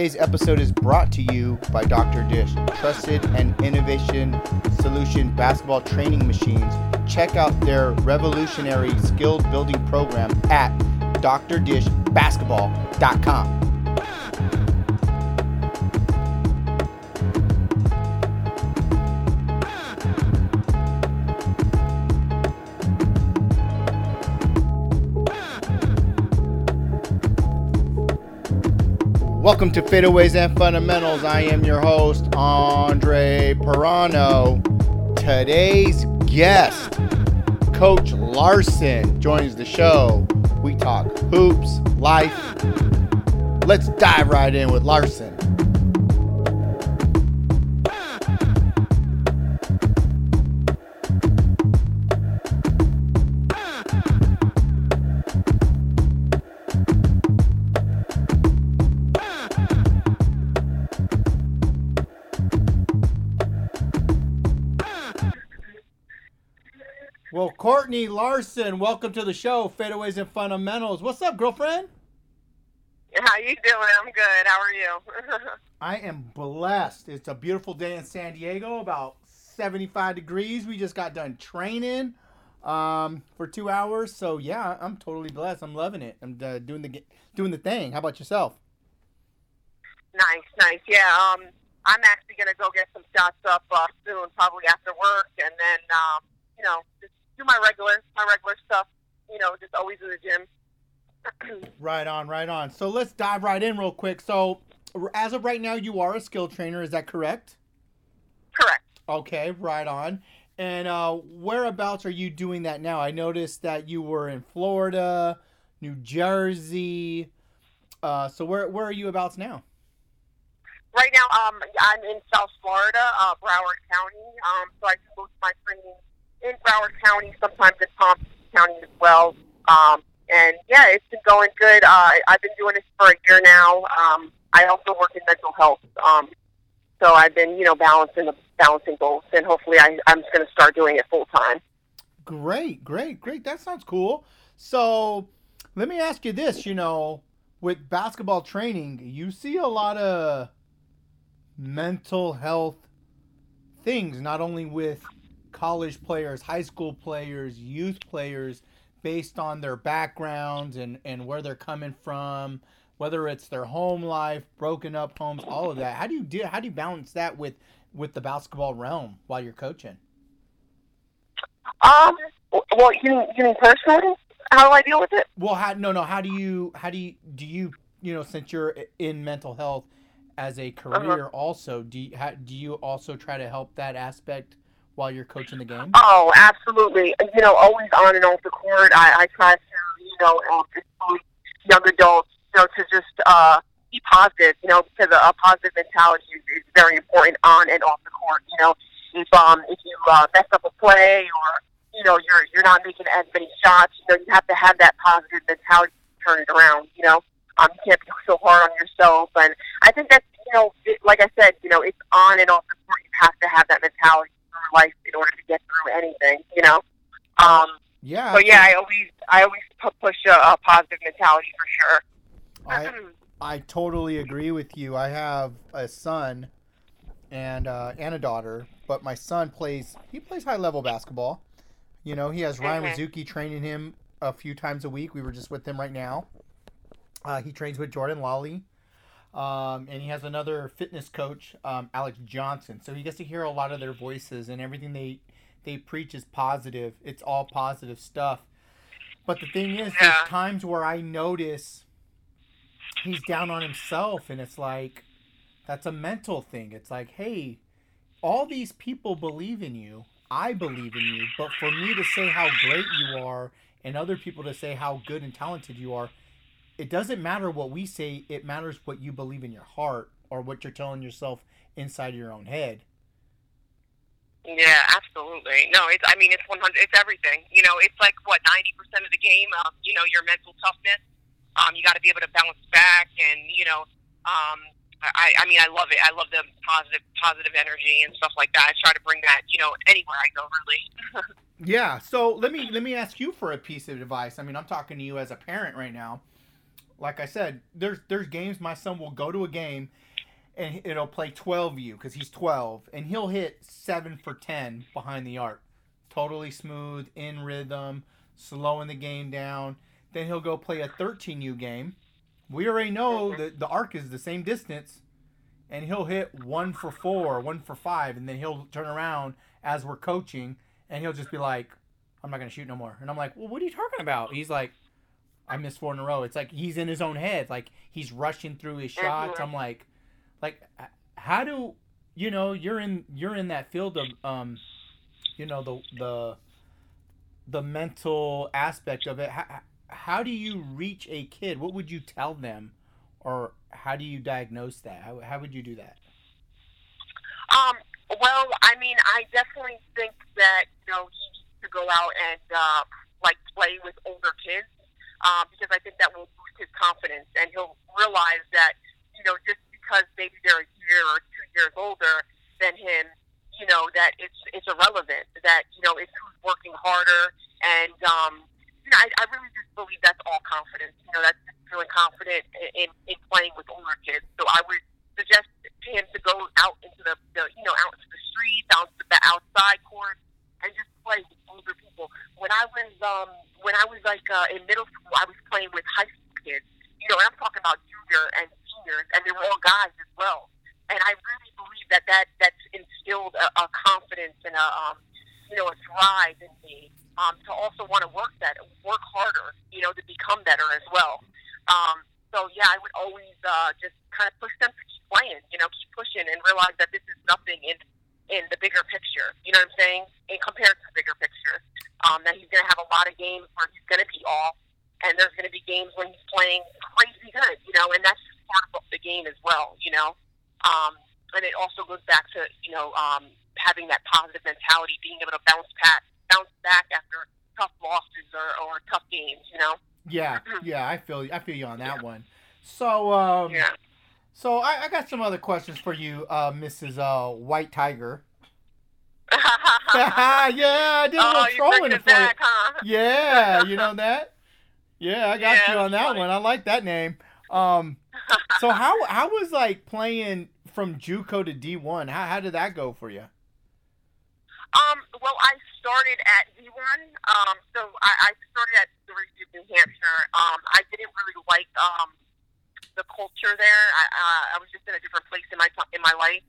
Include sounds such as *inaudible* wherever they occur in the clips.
Today's episode is brought to you by Dr. Dish, trusted and innovation solution basketball training machines. Check out their revolutionary skill building program at drdishbasketball.com. Welcome to Fadeaways and Fundamentals. I am your host, Andre Pirano. Today's guest, Coach Larson, joins the show. We talk hoops, life. Let's dive right in with Larson. Courtney Larson, welcome to the show, Fadeaways and Fundamentals. What's up, girlfriend? How you doing? I'm good. How are you? *laughs* I am blessed. It's a beautiful day in San Diego, about 75 degrees. We just got done training um, for two hours, so yeah, I'm totally blessed. I'm loving it. I'm uh, doing the doing the thing. How about yourself? nice, nice. Yeah. Um, I'm actually gonna go get some shots up uh, soon, probably after work, and then um, you know just do my regular my regular stuff. You know, just always in the gym. *clears throat* Right on, right on. So let's dive right in real quick. So, as of right now, you are a skill trainer. Is that correct? Correct. Okay, right on. And uh, whereabouts are you doing that now? I noticed that you were in Florida, New Jersey. Uh, so where where are you abouts now? Right now, um, I'm in South Florida, uh, Broward County. Um, so I do most of my training in Broward County, sometimes in Palm County as well. Um, and yeah, it's been going good. Uh, I've been doing this for a year now. Um, I also work in mental health. Um, so I've been, you know, balancing the balancing both, and hopefully, I, I'm just going to start doing it full time. Great, great, great. That sounds cool. So let me ask you this: you know, with basketball training, you see a lot of mental health things, not only with college players, high school players, youth players, based on their backgrounds and, and where they're coming from, whether it's their home life, broken up homes, all of that. How do you do how do you balance that with with the basketball realm while you're coaching? Um, well, you mean, you mean personally? How do I deal with it? Well, how no no, how do you how do you do you you know since you're in mental health as a career also do you, how, do you also try to help that aspect while you're coaching the game? Oh, absolutely. You know, always on and off the court. I, I try to, you know, um, young adults, you know, to just uh, be positive. You know, because a, a positive mentality is, is very important on and off the court. You know, if um if you uh, mess up a play or you know you're you're not making as many shots, you know, you have to have that positive mentality to turn it around. You know, um, you can't be so hard on yourself, and I think that's you know, it, like I said, you know, it's on and off the court. You have to have that mentality life in order to get through anything. You know. Um, Yeah. so yeah, I always I always push a, a positive mentality for sure. I I totally agree with you. I have a son and uh, and a daughter, but my son plays he plays high level basketball. You know, he has Ryan Mhm. Rizuki training him a few times a week. We were just with him right now. Uh, he trains with Jordan Lawley. Um, and he has another fitness coach, um, Alex Johnson. So he gets to hear a lot of their voices, and everything they they preach is positive. It's all positive stuff. But the thing is, there's times where I notice he's down on himself, and it's like that's a mental thing. It's like, hey, all these people believe in you. I believe in you, but for me to say how great you are, and other people to say how good and talented you are, it doesn't matter what we say. It matters what you believe in your heart or what you're telling yourself inside your own head. Yeah, absolutely. No, it's. I mean, it's one hundred. It's everything. You know, it's like what ninety percent of the game. Um, you know, your mental toughness. Um, you got to be able to bounce back, and you know, um, I. I mean, I love it. I love the positive, positive energy and stuff like that. I try to bring that. You know, anywhere I go, really. *laughs* Yeah. So let me let me ask you for a piece of advice. I mean, I'm talking to you as a parent right now. Like I said, there's there's games my son will go to a game and it'll play 12U because he's 12 and he'll hit 7 for 10 behind the arc. Totally smooth, in rhythm, slowing the game down. Then he'll go play a 13U game. We already know that the arc is the same distance and he'll hit 1 for 4, 1 for 5 and then he'll turn around as we're coaching and he'll just be like I'm not going to shoot no more. And I'm like, "Well, what are you talking about?" He's like I missed four in a row. It's like he's in his own head, like he's rushing through his shots. I'm like, like, how do you know you're in you're in that field of um, you know the the the mental aspect of it. How, how do you reach a kid? What would you tell them, or how do you diagnose that? How how would you do that? Um. Well, I mean, I definitely think that you know he needs to go out and uh, like play with older kids um, because I think that will boost his confidence, and he'll realize that you know just because maybe they're a year or two years older than him, you know that it's it's irrelevant. That you know it's who's working harder, and um, you know I, I really just believe that's all confidence. You know that's just feeling confident in, in playing with older kids. So I would suggest to him to go out into the, the you know out into the streets, out to the outside court, and just play with. When I was um when I was like uh, in middle school, I was playing with high school kids. You know, and I'm talking about junior and seniors, and they were all guys as well. And I really believe that that that's instilled a, a confidence and a um, you know a drive in me um, to also want to work that work harder. You know, to become better as well. Um, so yeah, I would always uh, just kind of push them to keep playing. You know, keep pushing and realize that this is nothing in in the bigger picture. You know what I'm saying? In comparison to the bigger picture, um, that he's going to have a lot of games where he's going to be off, and there's going to be games when he's playing crazy good. You know, and that's just part of the game as well. You know, um, and it also goes back to you know um, having that positive mentality, being able to bounce back, bounce back after tough losses or, or tough games. You know. Yeah, *clears throat* yeah, I feel I feel you on that yeah. one. So um, yeah. So I, I, got some other questions for you, uh, Mrs. Uh, White Tiger. *laughs* *laughs* yeah, I did a little oh, trolling for back, you. Huh? Yeah, *laughs* you know that. Yeah, I got yeah, you on that funny. one. I like that name. Um, so how how was like playing from JUCO to D one? How how did that go for you? Um, well, I started at D one. Um, so I, I started at the University of New Hampshire. Um, I didn't really like um the culture there. I, uh, I was just in a different place in my in my life,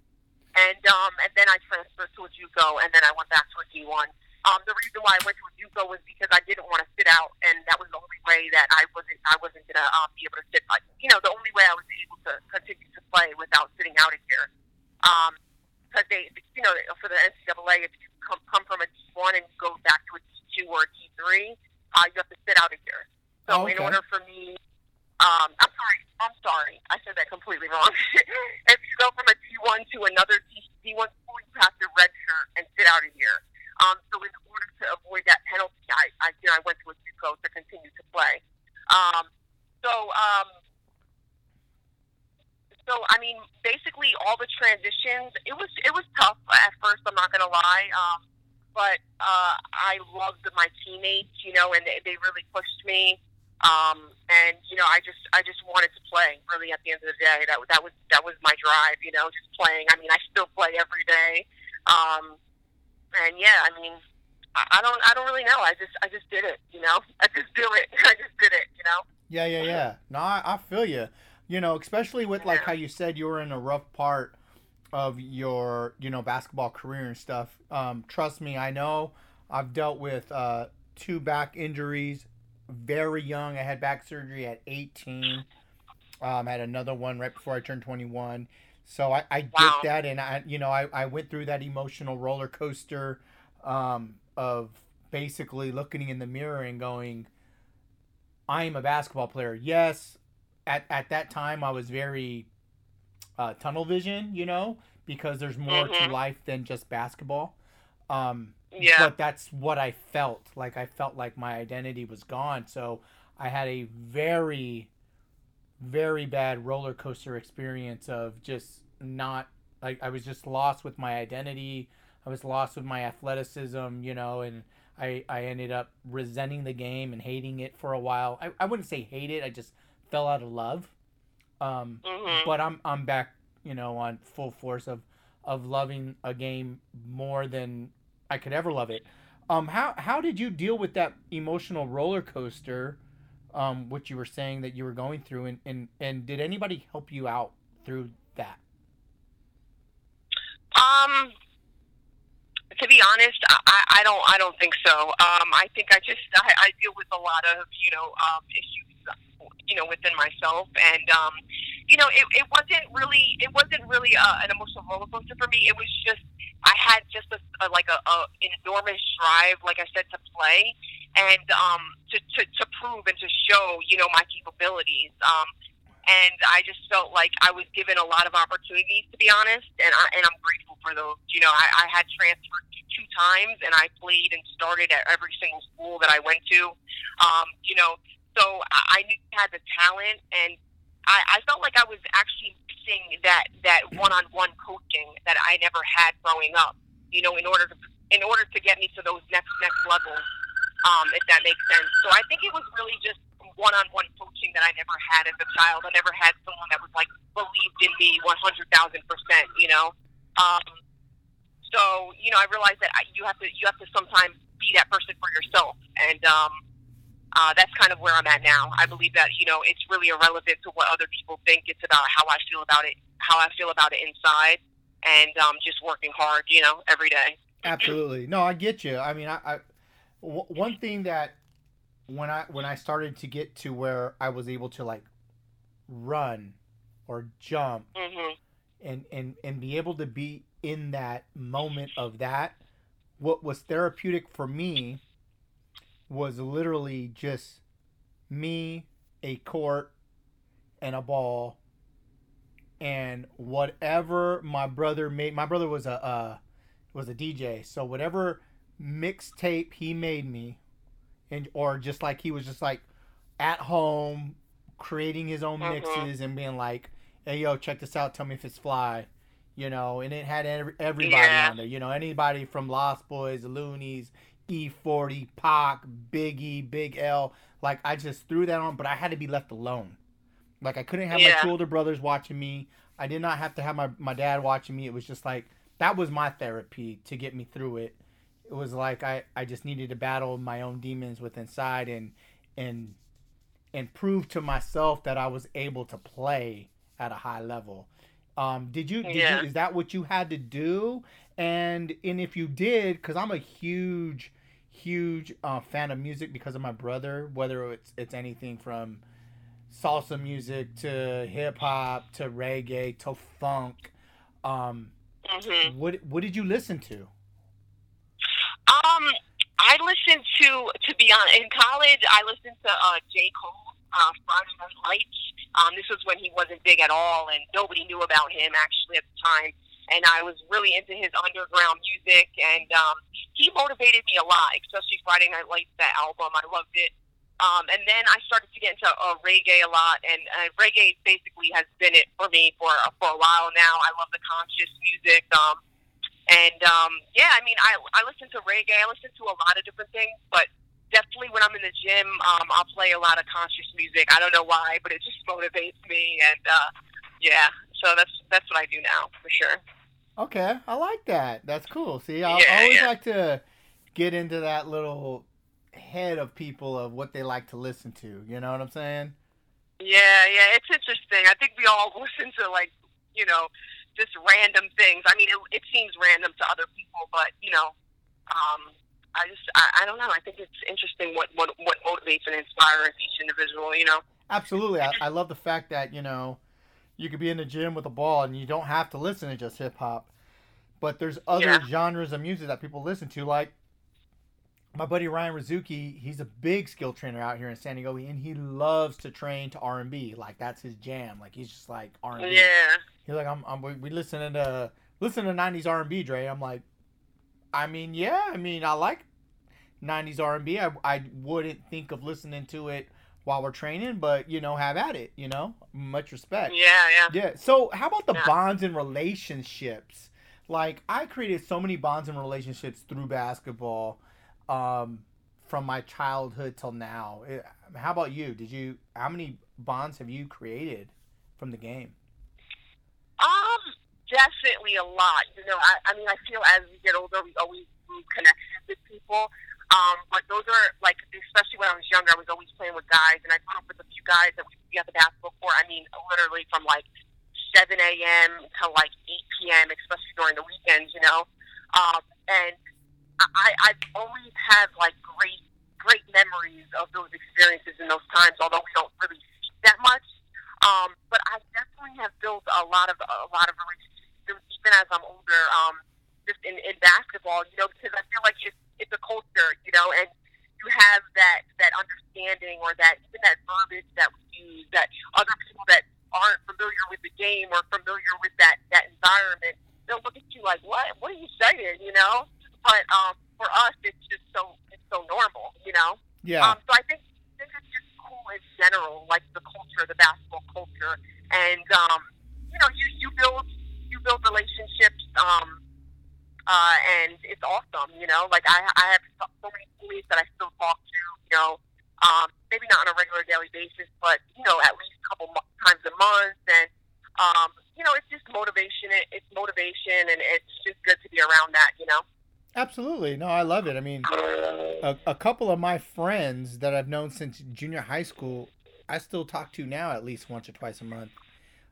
and um, and then I transferred to a JUCO, and then I went back to a D one. Um, the reason why I went to a JUCO was because I didn't want to sit out, and that was the only way that I wasn't I wasn't gonna um, be able to sit. Like, you know, the only way I was able to continue to play without sitting out a year. Um, because they, you know, for the NCAA, if you come come from a D one and go back to a D two or a D three, uh, you have to sit out a year. So oh, okay. in order for me um, I'm sorry. I'm sorry. I said that completely wrong. *laughs* if you go from a D1 to another D1 school, you have to redshirt and sit out a year. Um, so in order to avoid that penalty, I, I, you know, I went to a JUCO to continue to play. Um, so, um, so I mean, basically all the transitions. It was it was tough at first. I'm not gonna lie. Um, but uh, I loved my teammates, you know, and they, they really pushed me. Um, and you know, I just I just wanted to play. Really, at the end of the day, that that was that was my drive. You know, just playing. I mean, I still play every day. Um, and yeah, I mean, I, I don't I don't really know. I just I just did it. You know, *laughs* I just do it. *laughs* I just did it. You know. Yeah, yeah, yeah. No, I, I feel you. You know, especially with like how you said you were in a rough part of your you know basketball career and stuff. Um, trust me, I know. I've dealt with uh, two back injuries very young. I had back surgery at 18. Um, I had another one right before I turned 21. So I, I wow. get that, and I, you know, I, I went through that emotional roller coaster um, of basically looking in the mirror and going, I am a basketball player. Yes, at, at that time I was very uh, tunnel vision, you know, because there's more mm-hmm. to life than just basketball. Um, yeah. But that's what I felt. Like I felt like my identity was gone. So I had a very, very bad roller coaster experience of just not like I was just lost with my identity. I was lost with my athleticism, you know, and I, I ended up resenting the game and hating it for a while. I, I wouldn't say hate it, I just fell out of love. Um, Mhm. but I'm I'm back, you know, on full force of of loving a game more than I could ever love it. Um, how how did you deal with that emotional roller coaster, um, which you were saying that you were going through, and and and did anybody help you out through that? Um, to be honest, I, I don't I don't think so. Um, I think I just I, I deal with a lot of you know um, issues you know within myself, and um, you know it, it wasn't really it wasn't really uh, an emotional roller coaster for me. It was just I had just a, a like a, a enormous drive, like I said, to play and um, to, to to prove and to show you know my capabilities. Um, and I just felt like I was given a lot of opportunities, to be honest, and I and I'm grateful for those. You know, I, I had transferred two times, and I played and started at every single school that I went to. Um, you know, so I knew I had the talent, and I, I felt like I was actually missing that that one-on-one coaching that I never had growing up. You know, in order to in order to get me to those next next levels, um, if that makes sense. So I think it was really just one-on-one coaching that I never had as a child. I never had someone that was like believed in me one hundred thousand percent. You know, um, so you know I realized that I, you have to you have to sometimes be that person for yourself, and um, uh, that's kind of where I'm at now. I believe that you know it's really irrelevant to what other people think. It's about how I feel about it, how I feel about it inside, and um, just working hard. You know, every day. Absolutely. No, I get you. I mean, I, I w- one thing that when I when I started to get to where I was able to like run or jump hmm and and and be able to be in that moment of that what was therapeutic for me was literally just me a court and a ball. And whatever my brother made my brother was a uh was a DJ so whatever mixtape he made me and or just like he was just like at home creating his own Mhm. mixes and being like hey yo check this out. Tell me if it's fly you know? And it had every, everybody Yeah. on there you know? Anybody from Lost Boyz Luniz e40 Pac, biggie big l like i just threw that on but i had to be left alone like i couldn't have my two older brothers watching me i did not have to have my, my dad watching me it was just like that was my therapy to get me through it it was like I, I just needed to battle my own demons with inside and and and prove to myself that I was able to play at a high level. Um, did you? Did Yeah. you? Is that what you had to do? And and if you did, because I'm a huge, huge uh, fan of music because of my brother. Whether it's it's anything from salsa music to hip hop to reggae to funk. Um, hmm what what did you listen to? Um, I listened to, to be honest, in college, I listened to uh, J. Cole, uh, Friday Night Lights. Um, this was when he wasn't big at all, and nobody knew about him actually at the time. And I was really into his underground music, and um, he motivated me a lot, especially Friday Night Lights, that album. I loved it. Um, and then I started to get into uh, reggae a lot, and uh, reggae basically has been it for me for for a while now. I love the conscious music. Um, and um, yeah, I mean, I I listen to reggae. I listen to a lot of different things, but definitely when I'm in the gym, um, I'll play a lot of conscious music. I don't know why, but it just motivates me. And uh, yeah, so that's that's what I do now for sure. Okay, I like that. That's cool. See, I, Yeah, always yeah. like to get into that little head of people of what they like to listen to. You know what I'm saying? Yeah, yeah, it's interesting. I think we all *laughs* listen to like you know just random things. I mean, it, it seems random to other people, but you know, um, I just I, I don't know. I think it's interesting what what what motivates and inspires each individual. You know. Absolutely. I, I love the fact that you know you could be in the gym with a ball and you don't have to listen to just hip hop, but there's other Yeah. genres of music that people listen to. Like my buddy Ryan Rizuki, he's a big skill trainer out here in San Diego, and he loves to train to R and B. Like that's his jam. Like he's just like R and B. Yeah. He's like, I'm, I'm we, listening to listen to '90s R&B, Dre. I'm like, I mean, yeah, I mean, I like '90s R&B. I, I wouldn't think of listening to it while we're training, but you know, have at it. You know, much respect. Yeah, yeah. Yeah. So, how about the Yeah. bonds and relationships? Like, I created so many bonds and relationships through basketball, um, from my childhood till now. Eh, How about you? Did you? How many bonds have you created from the game? Um, definitely a lot. You know, I, I mean, I feel as we get older, we always move connections with people. Um, but those are like, especially when I was younger, I was always playing with guys, and I up with a few guys that we be at the basketball court. I mean, literally from like 7 a.m. to like 8 p.m., especially during the weekends. You know, um, and I, I've always had like great, great memories of those experiences in those times. Although we don't really speak that much, um, but I definitely have built a lot of a lot of relationships even as I'm older. Um, just in, in basketball, you know, because I feel like it's it's a culture, you know, and you have that that understanding or that even that verbiage that we use that other people that aren't familiar with the game or familiar with that that environment, they'll look at you like, "What? What are you saying?" You know. But um, for us, it's just so it's so normal, you know. Yeah. Um, so I think this is just cool in general, like the culture, the basketball culture, and um, you know, you you build you build relationships. Um, uh, and it's awesome, you know. Like I, I have so so many teammates that I still talk to, you know. Um, maybe not on a regular daily basis, but you know, at least a couple mo- times a month, and um, you know, it's just motivation. It, it's motivation, and it's just good to be around that, you know. Absolutely. No, I love it. I mean, a, a couple of my friends that I've known since junior high school, I still talk to now at least once or twice a month,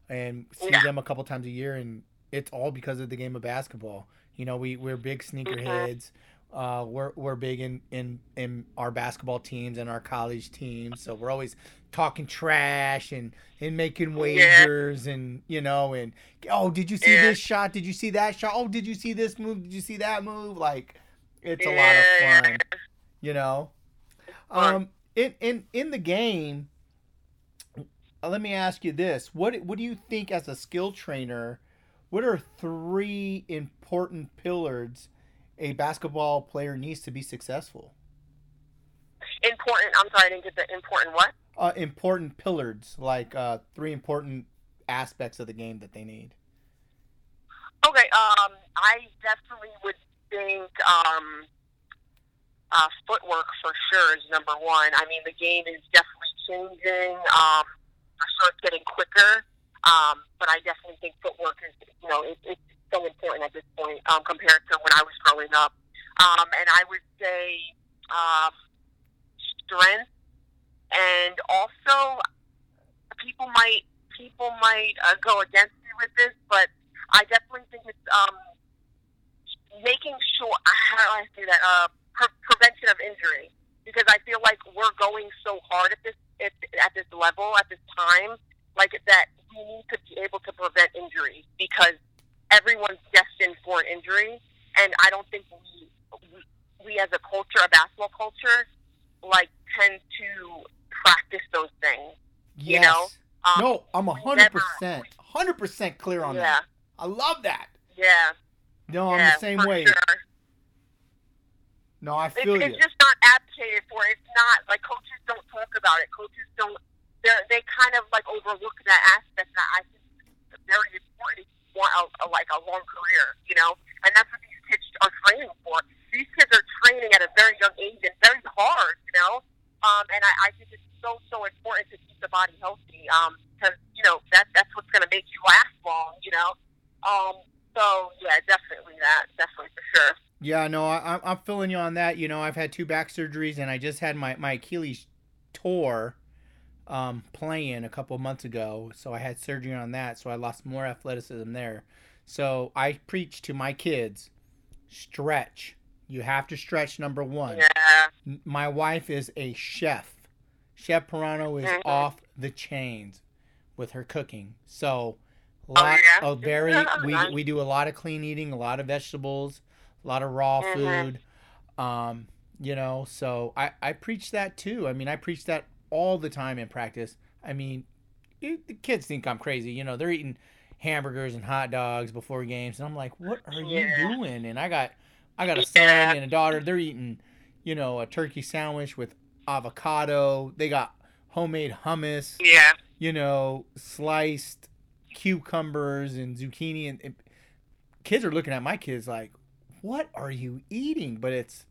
and see Yeah. them a couple times a year, and it's all because of the game of basketball. You know, we we're big Mm-hmm. sneakerheads. Uh, we're we're big in, in in our basketball teams and our college teams, so we're always talking trash and and making wagers and you know and oh did you see Yeah. this shot? Did you see that shot? Oh did you see this move? Did you see that move? Like it's a lot of fun you know fun. um in in in the game uh, let me ask you this what what do you think as a skill trainer what are three important pillars a basketball player needs to be successful Important. I'm sorry, I didn't get the important what? uh, important pillars like uh, three important aspects of the game that they need Okay. Um, I definitely would think um, uh, footwork for sure is number one. I mean, the game is definitely changing. Um, for sure, it's getting quicker. Um, but I definitely think footwork is, you know, it, it's so important at this point um, compared to when I was growing up. Um, and I would say um, strength, and also people might people might uh, go against me with this, but I definitely think it's um, making sure how do I say that uh, pre- prevention of injury because I feel like we're going so hard at this at, at this level at this time, like that we need to be able to prevent injury because everyone's destined for an injury, and I don't think we we, we as a culture, a basketball culture, like tend to practice those things. yes. You know, Um, no i'm a hundred percent hundred percent clear on yeah, that i love that. Yeah, no i'm yeah, the same way Sure. no i It's, feel you it's just not advocated for. It's not like coaches don't talk about it. Coaches don't. They they kind of like overlook that aspect that I think is very important. Want a, a, like a long career, you know, and that's what these kids are training for. These kids are training at a very young age and very hard, you know. Um, and I, I think it's so so important to keep the body healthy. Um, because you know that that's what's going to make you last long, you know. Um, so yeah, definitely that, definitely for sure. Yeah, no, I, I'm- I'm feeling you on that. You know, I've had two back surgeries, and I just had my, my Achilles tore um, playing a couple months ago. So I had surgery on that, so I lost more athleticism there. So I preach to my kids stretch. You have to stretch, number one. Yeah. My wife is a chef. Chef Pirano is Mhm. off the chains with her cooking. So, Oh, yeah? of very *laughs* we we do a lot of clean eating, a lot of vegetables, a lot of raw Mhm. food. Um, you know, so I I preach that too. I mean, I preach that all the time in practice. I mean, it, the kids think I'm crazy. You know, they're eating hamburgers and hot dogs before games, and I'm like, what are you doing? And I got I got a son Yeah. and a daughter. They're eating, you know, a turkey sandwich with avocado. They got homemade hummus, Yeah. you know, sliced cucumbers and zucchini. And, and kids are looking at my kids like, "What are you eating?" But it's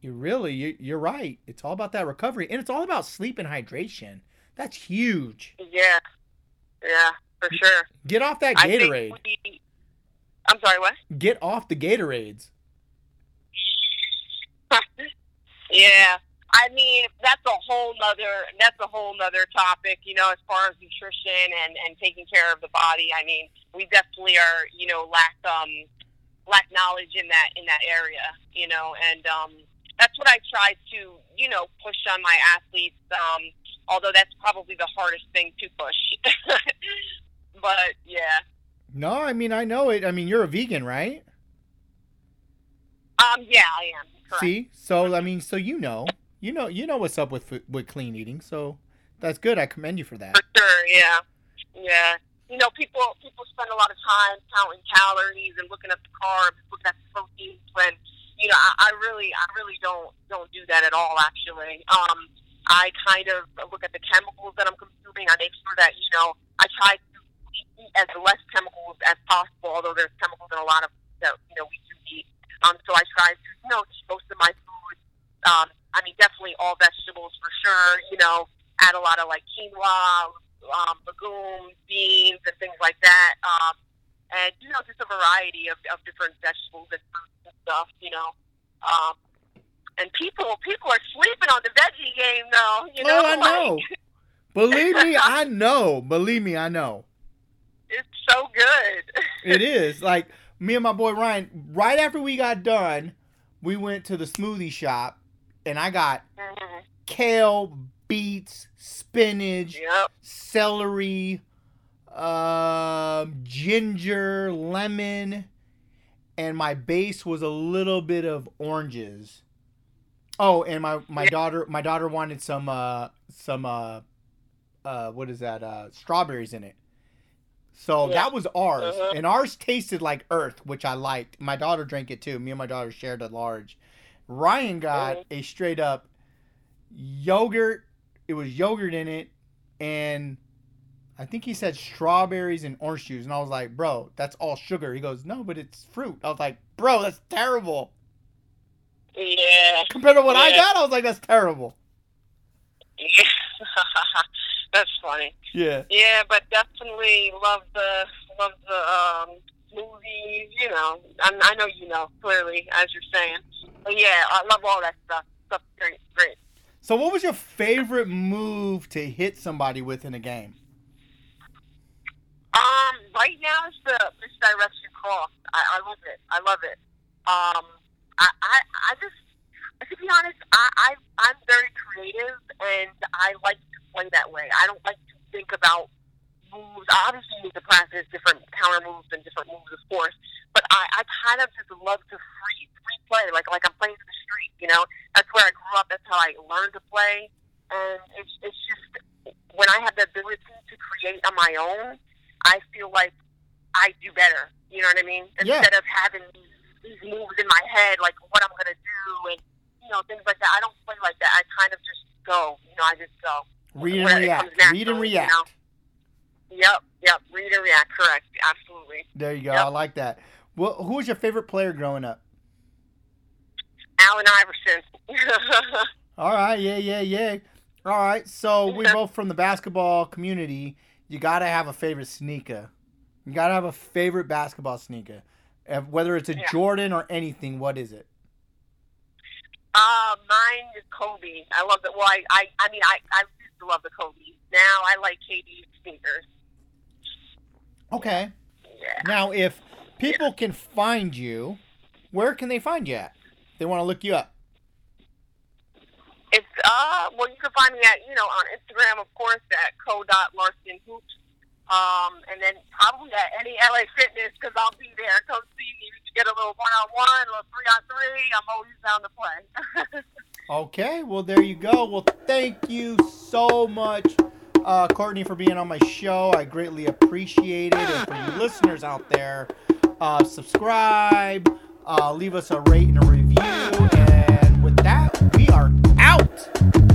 you really you, you're right. It's all about that recovery, and it's all about sleep and hydration. That's huge. Yeah, yeah, for sure. Get off that I Gatorade. think we, I'm sorry, what? Get off the Gatorades. *laughs* yeah. I mean, that's a whole nother that's a whole nother topic, you know, as far as nutrition and, and taking care of the body. I mean, we definitely are, you know, lack um lack knowledge in that in that area, you know, and um that's what I try to, you know, push on my athletes, um, although that's probably the hardest thing to push. *laughs* but yeah. No, I mean I know it. I mean you're a vegan, right? Um yeah, I am. Correct. See, so I mean, so you know, you know, you know what's up with with clean eating. So that's good. I commend you for that. For sure, yeah, yeah. You know, people people spend a lot of time counting calories and looking at the carbs, looking at the proteins. When you know, I, I really, I really don't don't do that at all. Actually, um, I kind of look at the chemicals that I'm consuming. I make sure that you know I try to eat as less chemicals as possible. Although there's chemicals in a lot of that you know we do eat. Um, so I try to you know most of my food. Um, I mean, definitely all vegetables for sure. You know, add a lot of like quinoa, um, legumes, beans, and things like that. Um, and you know, just a variety of, of different vegetables and fruits and stuff. You know, um, and people people are sleeping on the veggie game though. You know, oh, I *laughs* know. Like, Believe me, *laughs* I know. Believe me, I know. it's so good. It *laughs* is like me and my boy Ryan. Right after we got done, we went to the smoothie shop, and I got Mhm. kale, beets, spinach, Yep. celery, um, ginger, lemon, and my base was a little bit of oranges. Oh, and my my Yeah. daughter my daughter wanted some uh some uh uh what is that uh strawberries in it. So Yeah. that was ours, Uh-huh. and ours tasted like earth, which I liked. My daughter drank it too. Me and my daughter shared a large. Ryan got Mhm. a straight up yogurt. It was yogurt in it, and I think he said strawberries and orange juice. And I was like, bro, that's all sugar. He goes, no, but it's fruit. I was like, bro, that's terrible. Yeah. Compared to what I got, I was like, that's terrible. Yeah. *laughs* That's funny. Yeah. Yeah, but definitely love the love the um, movies. You know, I, I know you know clearly as you're saying. But yeah, I love all that stuff. Stuff great, great. So, what was your favorite move to hit somebody with in a game? Um, right now it's the misdirection cross. I, I love it. I love it. Um, I, I, I just to be honest, I, I I'm very creative and I like to play that way. I don't like to think about moves. Obviously, you need to practice different counter moves and different moves, of course. But I, I kind of just love to free free play, like like I'm playing in the street. You know, that's where I grew up. That's how I learned to play. And it's it's just when I have the ability to create on my own, I feel like I do better. You know what I mean? Yeah. Instead of having these, these moves in my head, like what I'm gonna do and you know things like that. I don't play like that. I kind of just go. You know, I just go. Read and react. Read and naturally, you react. know? Yep, yep. Read and react. Correct. Absolutely. There you go. Yep. I like that. Well, who was your favorite player growing up? Allen Iverson. *laughs* All right, yeah, yeah, yeah. All right, so we both from the basketball community. You gotta have a favorite sneaker. You gotta have a favorite basketball sneaker, whether it's a Yeah. Jordan or anything. What is it? uh, mine is Kobe. I love it. Well, I, I, I mean, I, I used to love the Kobe. Now I like KD sneakers. Okay. Yeah. Now, if people can find you, where can they find you at? They want to look you up. It's uh well you can find me at you know on Instagram of course at co.larson hoops. Um, and then probably at any LA Fitness because I'll be there. Come see me. We can get a little one on one, a little three on three. I'm always down to play. *laughs* Okay, well there you go. Well, thank you so much, uh, Courtney, for being on my show. I greatly appreciate it. And for you listeners out there, uh, subscribe, uh, leave us a rate and a review. And with that, we are out.